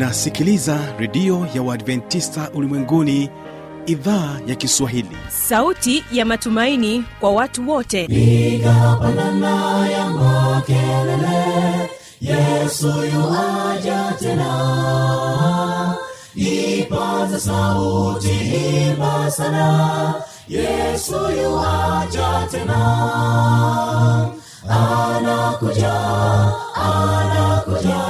unasikiliza redio ya uadventista ulimwenguni idhaa ya kiswahili. Sauti ya matumaini kwa watu wote. Piga pandana ya makelele yesu yuaja tena. Ipaza sauti imba sana yesu yuaja tena. Anakuja anakuja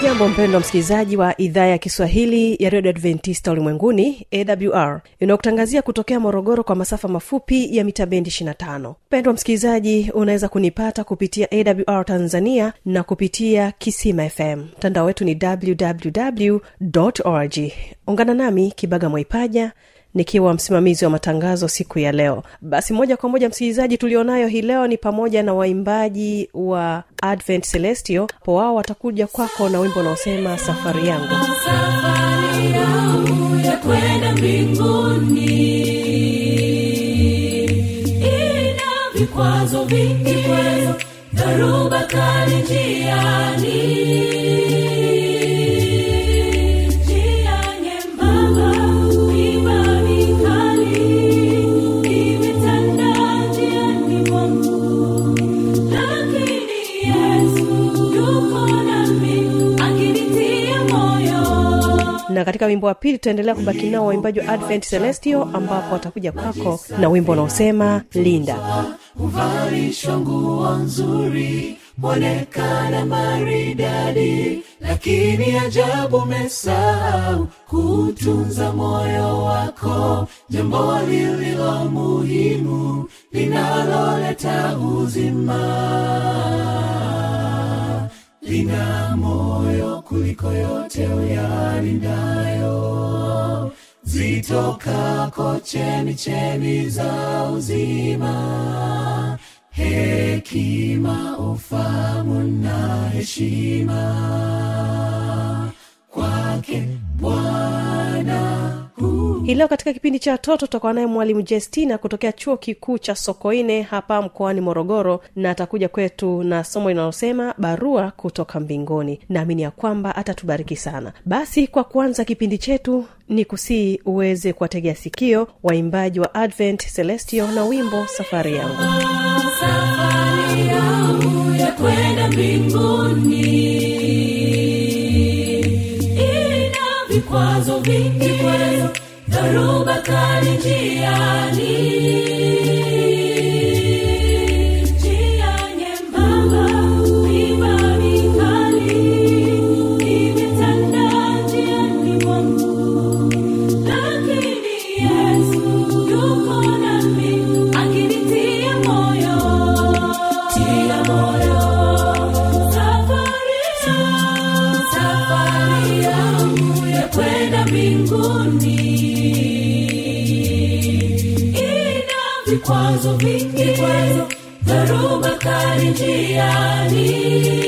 ujambo mpendo msikilizaji wa idhaa ya kiswahili ya redio adventista ulimwenguni awr inayokutangazia kutokea morogoro kwa masafa mafupi ya mita bendi 25 mpendo wa msikilizaji unaweza kunipata kupitia awr tanzania na kupitia kisima fm mtandao wetu ni www org ungana nami kibaga mwaipaja nikiwa msimamizi wa matangazo siku ya leo. Basi moja kwa moja msikilizaji tulionayo hii leo ni pamoja na waimbaji wa advent celestio po wao watakuja kwako na wimbo unaosema safari yangu. Vikwazo vingi kwezo dharuba kali njiani katika wimbo wa pili tutaendelea kubaki nao waimbaji wa advent celestio ambapo watakuja kwako na wimbo unaosema linda. Huvalishwa nguo nzuri mwonekana maridadi lakini ajabu mesahau kutunza moyo wako. Jambo lililo muhimu linaloleta uzima lina moyo kuliko yote uyalindayo. Zitokako chemichemi za uzima. Hekima ufamu na heshima hii leo katika kipindi cha watoto tutakuwa naye mwalimu jestina kutokea chuo kikuu cha sokoine hapa mkoani morogoro na atakuja kwetu na somo linalosema barua kutoka mbinguni. Naamini ya kwamba atatubariki sana. Basi kwa kuanza kipindi chetu ni kusii uweze kuwategea sikio waimbaji wa advent celestio na wimbo safari yangu. Kwenda mbinguni. Ina vikwazo vingi kwezo dharuba kali vikwazo dhoruba kali njiani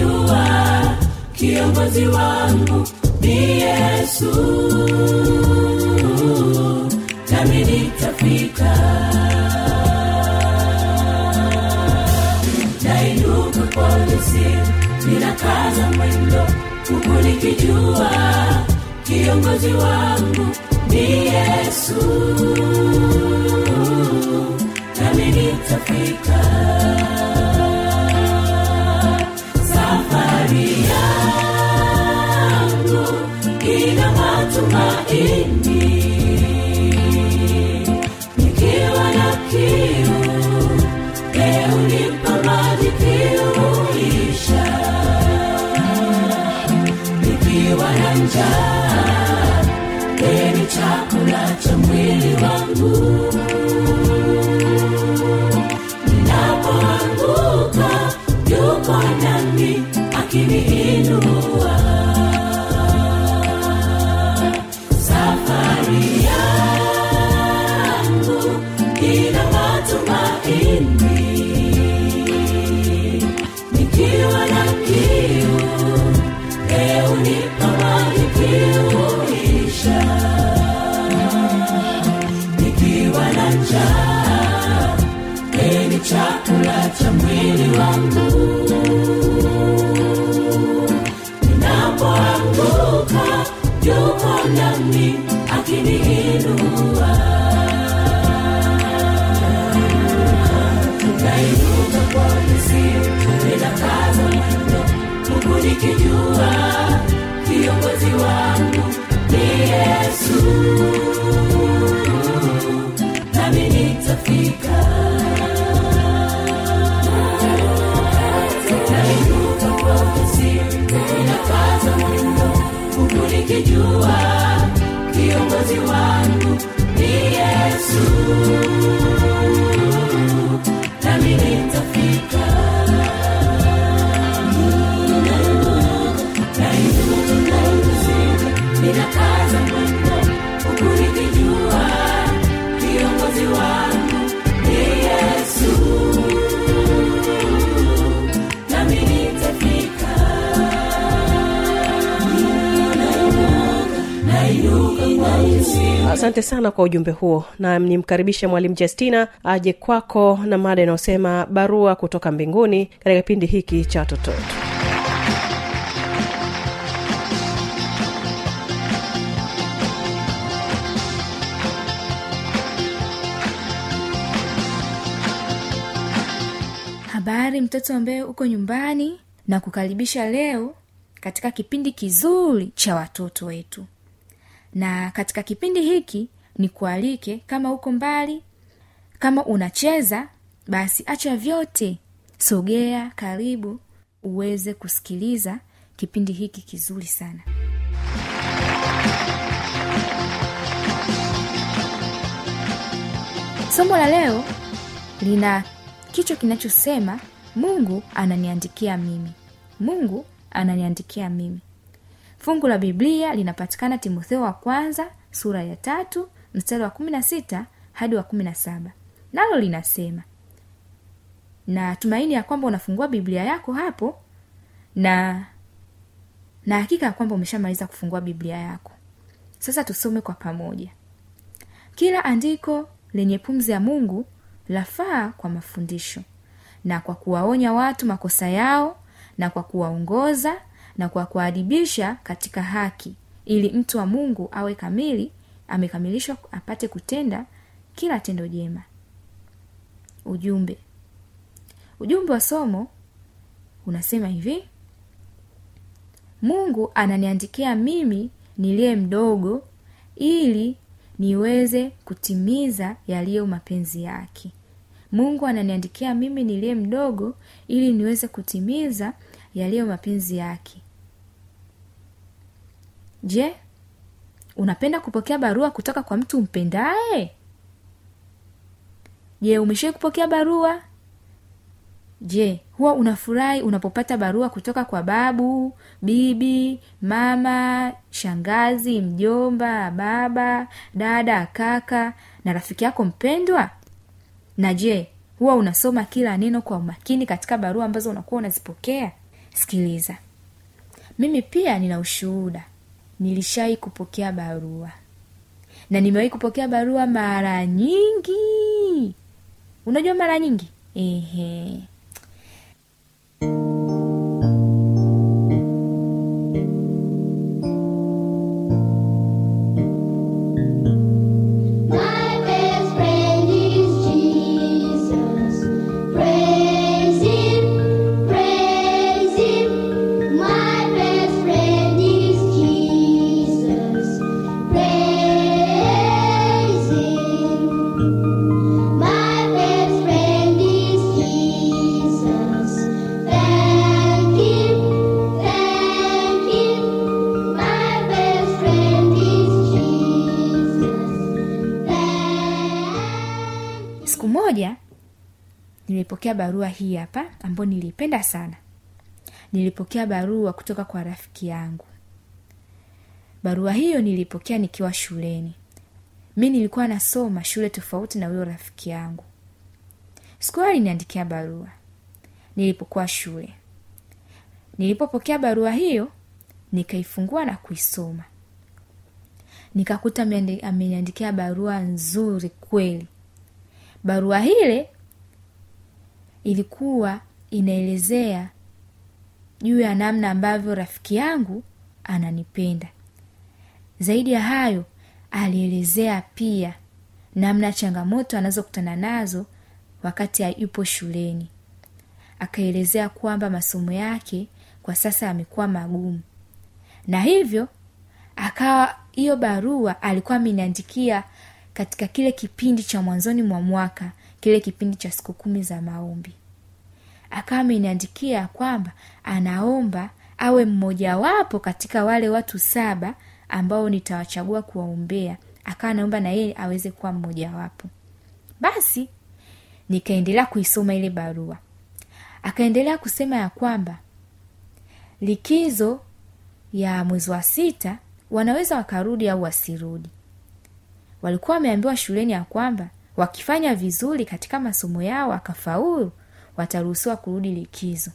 nikijua kiongozi wangu ni yesu. Nami nitafika. Nainuka kwa ujasiri ninakaza mwendo huku nikijua kiongozi wangu ni yesu. Nami nitafika Bwana ni akini sana kwa ujumbe huo. Na nimkaribishe mwalimu justina aje kwako na mada inayosema barua kutoka mbinguni katika kipindi hiki cha watototo habari mtoto ambaye uko nyumbani na kukaribisha leo katika kipindi kizuri cha watoto wetu. Na katika kipindi hiki ni kualike. Kama uko mbali kama unacheza basi acha vyote. Sogea karibu uweze kusikiliza kipindi hiki kizuri sana. Somo la leo lina kichwa kinachosema mungu ananiandikia mimi. Mungu ananiandikia mimi. Fungu la biblia linapatikana timotheo wa kwanza sura ya tatu mstari wa kumi na sita hadi wa kumi na saba. Nalo linasema na tumaini ya kwamba unafungua biblia yako hapo na na hakika ya kwamba umeshamaliza kufungua biblia yako. Sasa tusome kwa pamoja. Kila andiko lenye pumzi ya mungu lafaa kwa mafundisho na kwa kuwaonya watu makosa yao na kwa kuwaongoza na kwa kuwaadibisha katika haki ili mtu wa mungu awe kamili amekamilishwa apate kutenda kila tendo jema. Ujumbe. Ujumbe wa somo unasema hivi mungu ananiandikia mimi niliye mdogo ili niweze kutimiza yaliyo mapenzi yake. Mungu ananiandikia mimi niliye mdogo ili niweze kutimiza yaliyo mapenzi yake. Je unapenda kupokea barua kutoka kwa mtu mpendaye? Je umeshawai kupokea barua? Je huwa unafurahi unapopata barua kutoka kwa babu bibi mama shangazi mjomba baba dada kaka na rafiki yako mpendwa? Na je huwa unasoma kila neno kwa umakini katika barua ambazo unakuwa unazipokea? Sikiliza. Mimi pia nina ushuhuda nilishai kupokea barua. Na nimewahi kupokea barua mara nyingi. Unajua mara nyingi? Ehe nilipokea barua hii hapa ambayo nilipenda sana. Nilipokea barua kutoka kwa rafiki yangu. Barua hiyo nilipokea nikiwa shuleni. Mi nilikuwa nasoma shule tofauti na huyo rafiki yangu. Siku hiyo aliniandikia barua. Nilipokuwa shule. Nilipopokea barua hiyo nikaifungua na kuisoma. Nikakuta ameniandikia barua nzuri kweli. Barua hile ilikuwa inaelezea juu ya namna ambavyo rafiki yangu ananipenda. Zaidi ya hayo alielezea pia namna changamoto anazokutana nazo wakati yupo shuleni. Akaelezea kwamba masomo yake kwa sasa yamekuwa magumu. Na hivyo akawa hiyo barua alikuwa ameniandikia katika kile kipindi cha mwanzoni mwa mwaka kile kipindi cha siku kumi za maombi. Akawa ameniandikia kwamba anaomba awe mmojawapo katika wale watu saba ambao nitawachagua kuwaombea. Akawa naomba na yeye aweze kuwa mmojawapo. Basi nikaendelea kuisoma ile barua. Akaendelea kusema ya kwamba likizo ya mwezi wa sita wanaweza wakarudi au wasirudi. Walikuwa wameambiwa shuleni ya kwamba wakifanya vizuri katika masomo yao akafaulu wataruhusiwa kurudi likizo.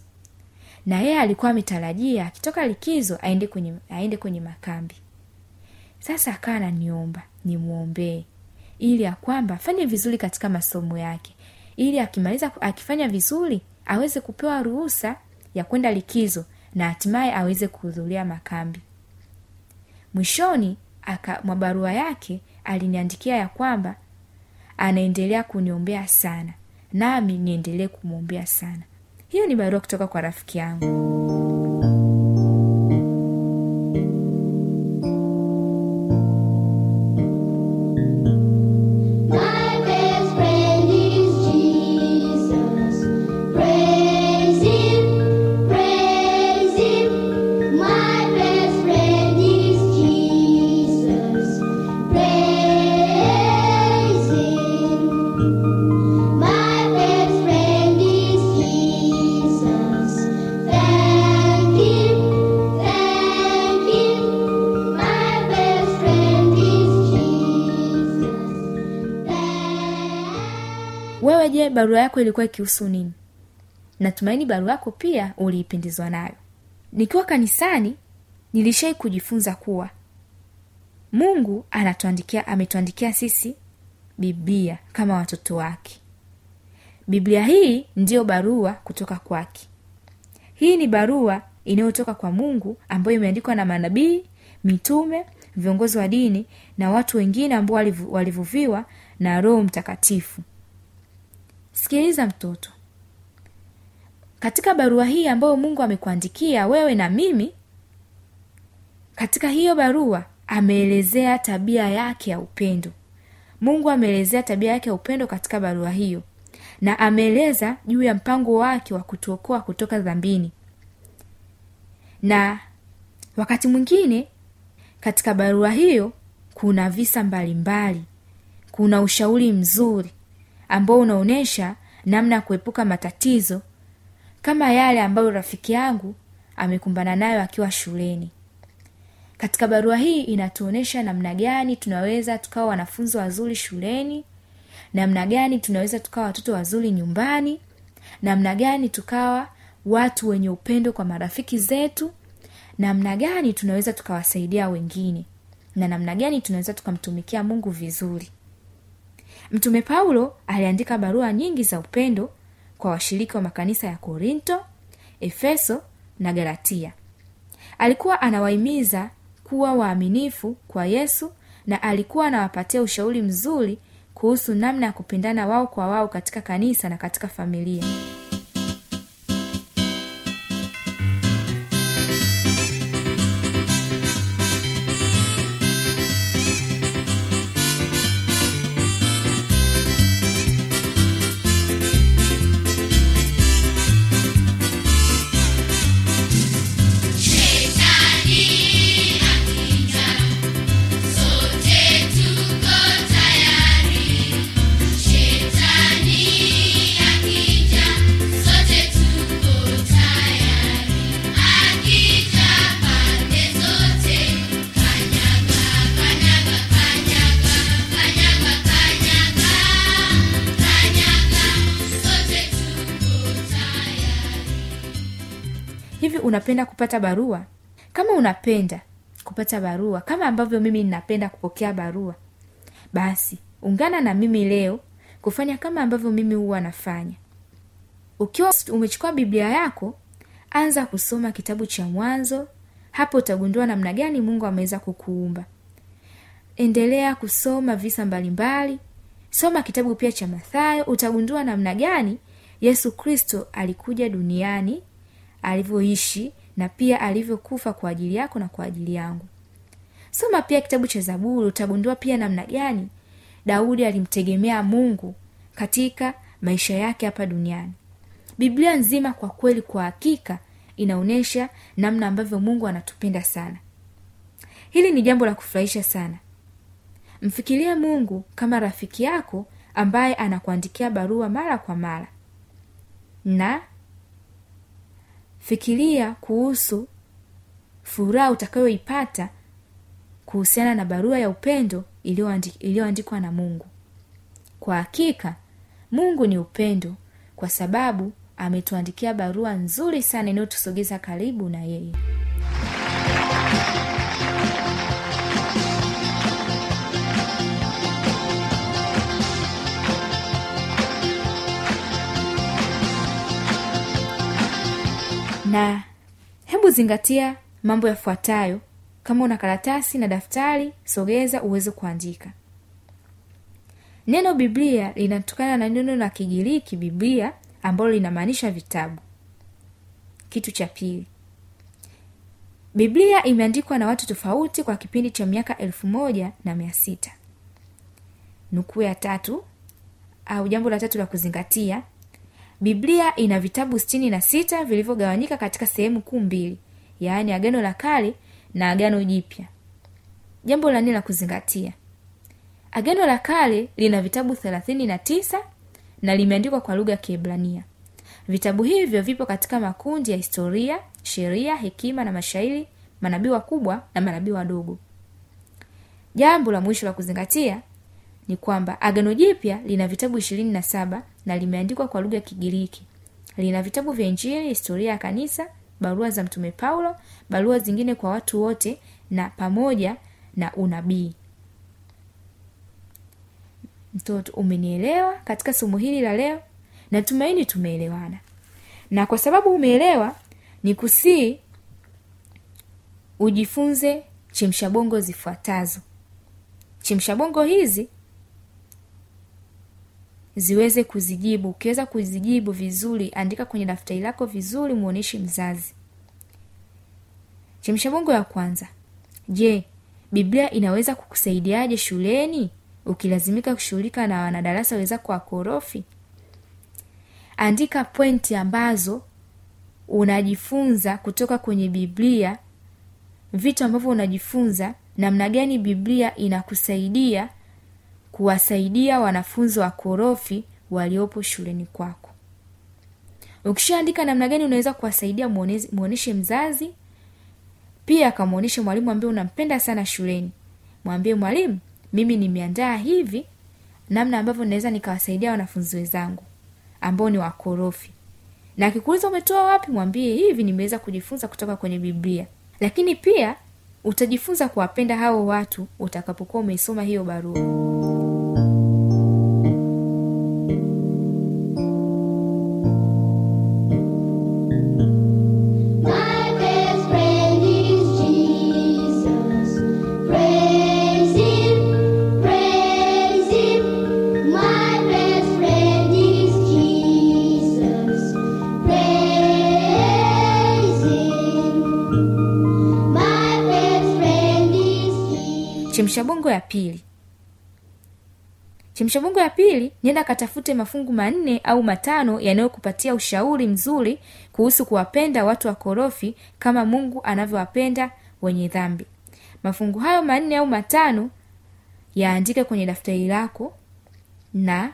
Na yeye alikuwa ametarajia akitoka likizo aende kwenye, aende kwenye makambi. Sasa akawa ananiomba nimwombee ili ya kwamba afanye vizuri katika masomo yake ili akimaliza akifanya vizuri aweze kupewa ruhusa ya kwenda likizo na hatimaye aweze kuhudhuria makambi. Mwishoni aka, mwa barua yake aliniandikia ya kwamba anaendelea kuniombea sana. Nami niendelee kumwombea sana. Hiyo ni barua kutoka kwa rafiki yangu barua yako ilikuwa ikihusu nini? Natumaini barua yako pia uliipendezwa nayo. Nikiwa kanisani nilishai kujifunza kuwa mungu anatuandikia ametuandikia sisi biblia kama watoto wake. Biblia hii ndiyo barua kutoka kwake. Hii ni barua inayotoka kwa mungu ambayo imeandikwa na manabii mitume viongozi wa dini na watu wengine ambao walivuviwa na roho mtakatifu sikiliza mtoto. Katika barua hii ambayo mungu amekuandikia wewe na mimi katika hiyo barua ameelezea tabia yake ya upendo. Mungu ameelezea tabia yake ya upendo katika barua hiyo na ameeleza juu ya mpango wake wa kutuokoa kutoka dhambini. Na wakati mwingine katika barua hiyo kuna visa mbalimbali kuna ushauri mzuri ambao unaonyesha namna ya kuepuka matatizo kama yale ambayo rafiki yangu amekumbana nayo akiwa shuleni. Katika barua hii inatuonyesha namna gani tunaweza tukawa wanafunzi wazuri shuleni namna gani tunaweza tukawa watoto wazuri nyumbani namna gani tukawa watu wenye upendo kwa marafiki zetu namna gani tunaweza tukawasaidia wengine na namna gani tunaweza tukamtumikia mungu vizuri mtume paulo aliandika barua nyingi za upendo kwa washiriki wa makanisa ya korinto efeso na galatia. Alikuwa anawahimiza kuwa waaminifu kwa yesu na alikuwa anawapatia ushauri mzuri kuhusu namna ya kupendana wao kwa wao katika kanisa na katika familia unapenda kupata barua? Kama unapenda kupata barua kama ambavyo mimi ninapenda kupokea barua basi ungana na mimi leo kufanya kama ambavyo mimi huwa nafanya. Ukiwa umechukua biblia yako anza kusoma kitabu cha mwanzo hapo utagundua namna gani mungu ameweza kukuumba. Endelea kusoma visa mbalimbali soma kitabu pia cha mathayo utagundua namna gani yesu kristo alikuja duniani alivyoishi na pia alivyokufa kwa ajili yako na kwa ajili yangu. Soma pia kitabu cha zaburi utagundua pia namna gani daudi alimtegemea mungu katika maisha yake hapa duniani. Biblia nzima kwa kweli kwa hakika inaonyesha namna ambavyo mungu anatupenda sana. Hili ni jambo la kufurahisha sana. Mfikirie mungu kama rafiki yako ambaye anakuandikia barua mara kwa mara. Na fikiria kuhusu furaha utakayoipata kuhusiana na barua ya upendo iliyoandikwa na mungu. Kwa hakika mungu ni upendo kwa sababu ametuandikia barua nzuri sana inayotusogeza karibu na yeye na hebu zingatia mambo yafuatayo. Kama una karatasi na daftari sogeza uweze kuandika. Neno biblia linatokana na neno la kigiriki biblia ambalo linamaanisha vitabu. Kitu cha pili. Biblia imeandikwa na watu tofauti kwa kipindi cha miaka elfu moja na mia sita. Nukuu ya tatu au jambo la tatu la kuzingatia biblia ina vitabu sitini na sita vilivyogawanyika katika sehemu kuu mbili yaani agano la kale na agano jipya. Jambo la nne la kuzingatia. Agano la kale lina vitabu thelathini na tisa na limeandikwa kwa lugha ya kiebrania. Vitabu hivyo vipo katika makundi ya historia sheria hekima na mashairi manabii wakubwa na manabii wadogo. Jambo la mwisho la kuzingatia ni kwamba agano jipya lina vitabu ishirini na saba na limeandikwa kwa lugha ya kigiriki. Lina vitabu vya injili historia ya kanisa barua za mtume paulo barua zingine kwa watu wote na pamoja na unabii. Mtoto umenielewa katika somo hili la leo? Natumaini tumeelewana. Na kwa sababu umeelewa ni kusii ujifunze chemshabongo zifuatazo. Chemshabongo hizi ziweze kuzijibu. Ukiweza kuzijibu vizuri andika kwenye daftari lako vizuri muoneshe mzazi. Chemshabongo ya kwanza. Je biblia inaweza kukusaidiaje shuleni? Ukilazimika kushughulika na wanadarasa wenzako wakorofi andika pointi ambazo unajifunza kutoka kwenye biblia. Vitu ambavyo unajifunza namna gani biblia inakusaidia kuwasaidia wanafunzi wakorofi waliopo shuleni kwako. Ukishaandika namna gani unaweza kuwasaidia muoneshe mzazi pia akamwonyeshe mwalimu ambaye unampenda sana shuleni. Mwambie mwalimu mimi nimeandaa hivi namna ambavyo naweza nikawasaidia wanafunzi wenzangu ambao ni wakorofi na akikuuliza umetoa wapi mwambie hivi nimeweza kujifunza kutoka kwenye biblia. Lakini pia utajifunza kuwapenda hao watu utakapokuwa umeisoma hiyo barua chemshabongo ya pili. Chemshabongo ya pili nenda katafute mafungu manne au matano yanayokupatia ushauri mzuri kuhusu kuwapenda watu wakorofi kama mungu anavyowapenda wenye dhambi. Mafungu hayo manne au matano yaandike kwenye daftari lako na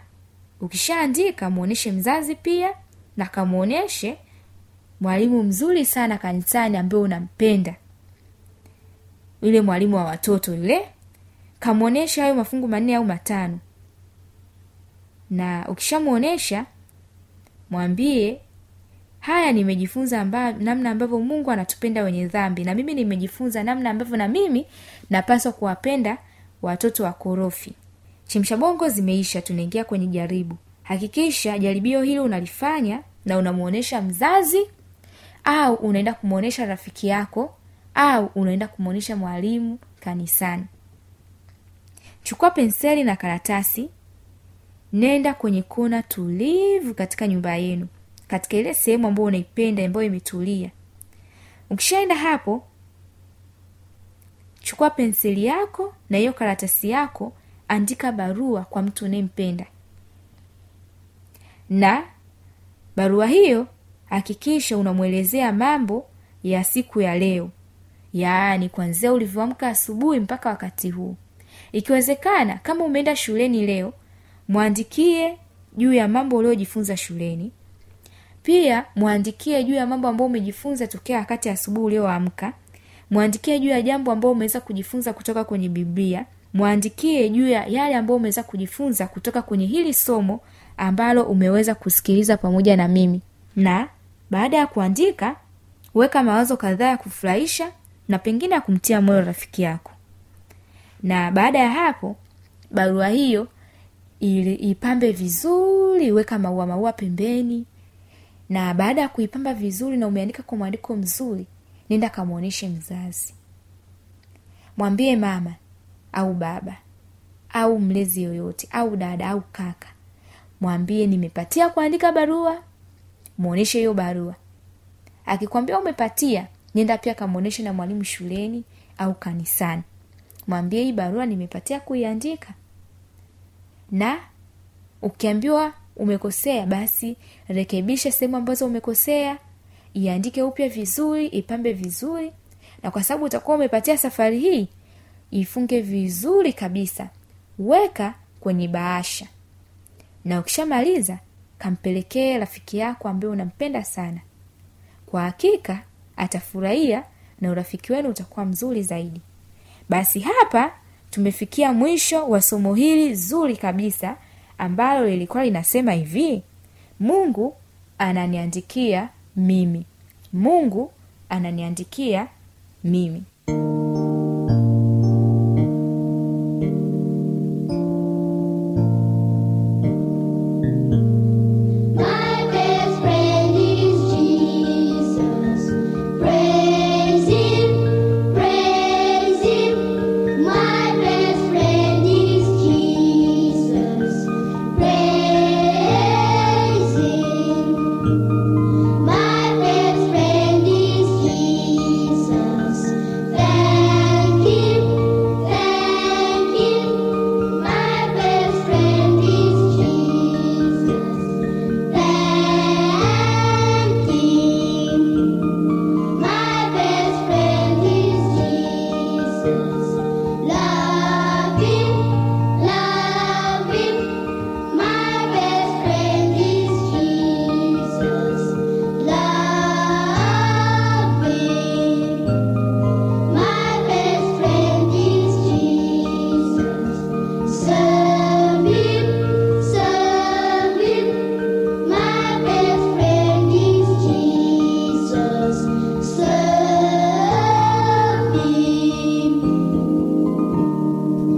ukishaandika mwonyeshe mzazi pia na kamwonyeshe mwalimu mzuri sana kanisani ambaye unampenda yule mwalimu wa watoto yule kamwonyesha hayo mafungu manne au matano. Na ukishamwonyesha mwambie haya nimejifunza amba, namna ambavyo mungu anatupenda wenye dhambi na mimi nimejifunza namna ambavyo na mimi napaswa kuwapenda watoto wakorofi chemsha bongo zimeisha tunaingia kwenye jaribu. Hakikisha jaribio hilo unalifanya na unamwonyesha mzazi au unaenda kumwonyesha rafiki yako au unaenda kumwonyesha mwalimu kanisani. Chukua penseli na karatasi nenda kwenye kona tulivu katika nyumba yenu katika ile sehemu ambayo unaipenda ambayo imetulia. Ukishaenda hapo chukua penseli yako na hiyo karatasi yako andika barua kwa mtu unayempenda. Na barua hiyo hakikisha unamwelezea mambo ya siku ya leo yaani kwanzia ulivyoamka asubuhi mpaka wakati huu. Ikiwezekana kama umeenda shuleni leo mwandikie juu ya mambo uliojifunza shuleni. Pia mwandikie juu ya mambo ambayo umejifunza tokea wakati asubuhi ulioamka. Mwandikie juu ya jambo ambao umeweza kujifunza kutoka kwenye biblia. Mwandikie juu ya yale ambayo umeweza kujifunza kutoka kwenye hili somo ambalo umeweza kusikiliza pamoja na mimi. Na baada ya kuandika weka mawazo kadhaa ya kufurahisha na pengine ya kumtia moyo rafiki yako. Na baada ya hapo barua hiyo ili ipambe vizuri weka maua maua pembeni. Na baada ya kuipamba vizuri na umeandika kwa mwandiko mzuri nenda kamwonyeshe mzazi. Mwambie mama au baba au mlezi yoyote au dada au kaka mwambie nimepatia kuandika barua mwonyeshe hiyo barua. Akikwambia umepatia nenda pia kamwonyeshe na mwalimu shuleni au kanisani. Mwambie hii barua nimepatia kuiandika. Na ukiambiwa umekosea basi rekebisha sehemu ambazo umekosea iandike upya vizuri ipambe vizuri. Na kwa sababu utakuwa umepatia safari hii ifunge vizuri kabisa. Weka kwenye bahasha. Na ukishamaliza kampelekee rafiki yako ambaye unampenda sana. Kwa hakika atafurahia na urafiki wenu utakuwa mzuri zaidi. Basi hapa tumefikia mwisho wa somo hili zuri kabisa ambalo lilikuwa linasema hivi mungu ananiandikia mimi. Mungu ananiandikia mimi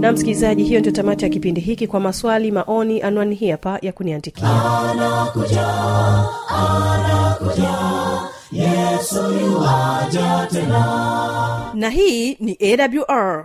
na msikilizaji hiyo ndio tamati ya kipindi hiki. Kwa maswali maoni anwani hii hapa ya kuniandikia. Na hii ni awr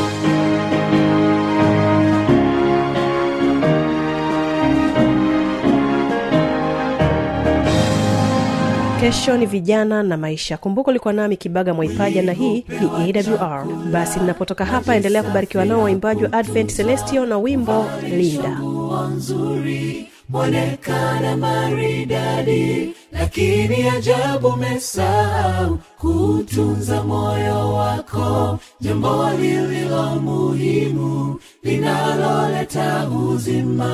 kesho ni vijana na maisha. Kumbuka ulikuwa nami kibaga mwaipaja na hii ni awr basi ninapotoka hapa endelea kubarikiwa nao waimbaji wa advent celestio na wimbo linda. Nzuri mwonekana maridadi lakini ajabu mesau kutunza moyo wako. Jambo lililo muhimu linaloleta uzima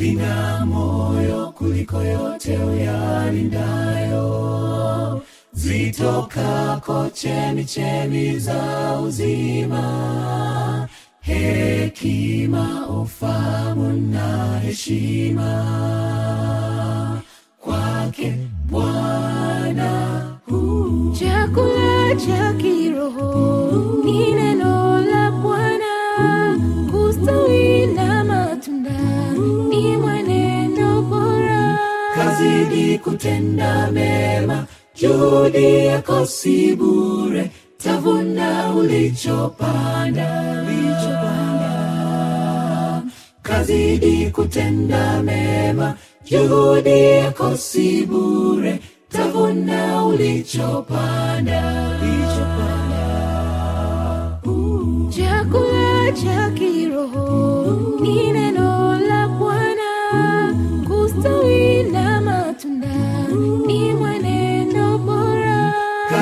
lina moyo kuliko yote uyalindayo. Zitokako chemi chemi za uzima. Hekima ufamu na heshima. Kwake bwana chakula cha kiroho ni neno la bwana. Kustawi na matunda ni mwenendo bora. Kazidi kutenda mema. Juhudi yako si bure. Tavuna ulichopanda. Kazidi kutenda mema. Juhudi yako si bure. Tavuna ulichopanda. Chakula cha kiroho. Ni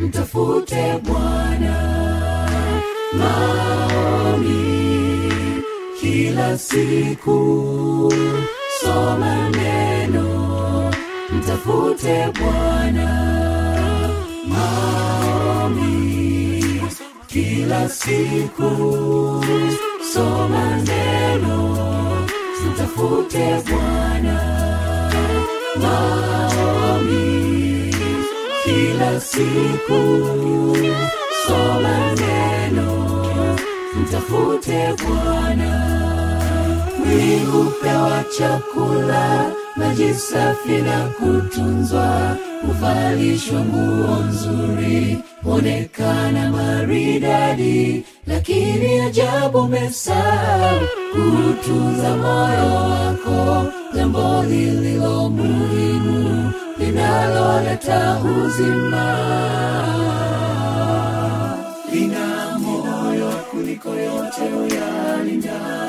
mtafute bwana. Maoni kila siku. Soma neno. Mtafute bwana. Maombi kila siku. Soma neno. Mtafute bwana. Maombi kila siku. Soma neno mtafute bwana. Hupewa chakula maji safi na kutunzwa. Huvalishwa nguo nzuri huonekana maridadi. Lakini ajabu mesahau kutunza moyo wako jambo lililo muhimu linaloleta uzima. Lina moyo kuliko yote uyalindayo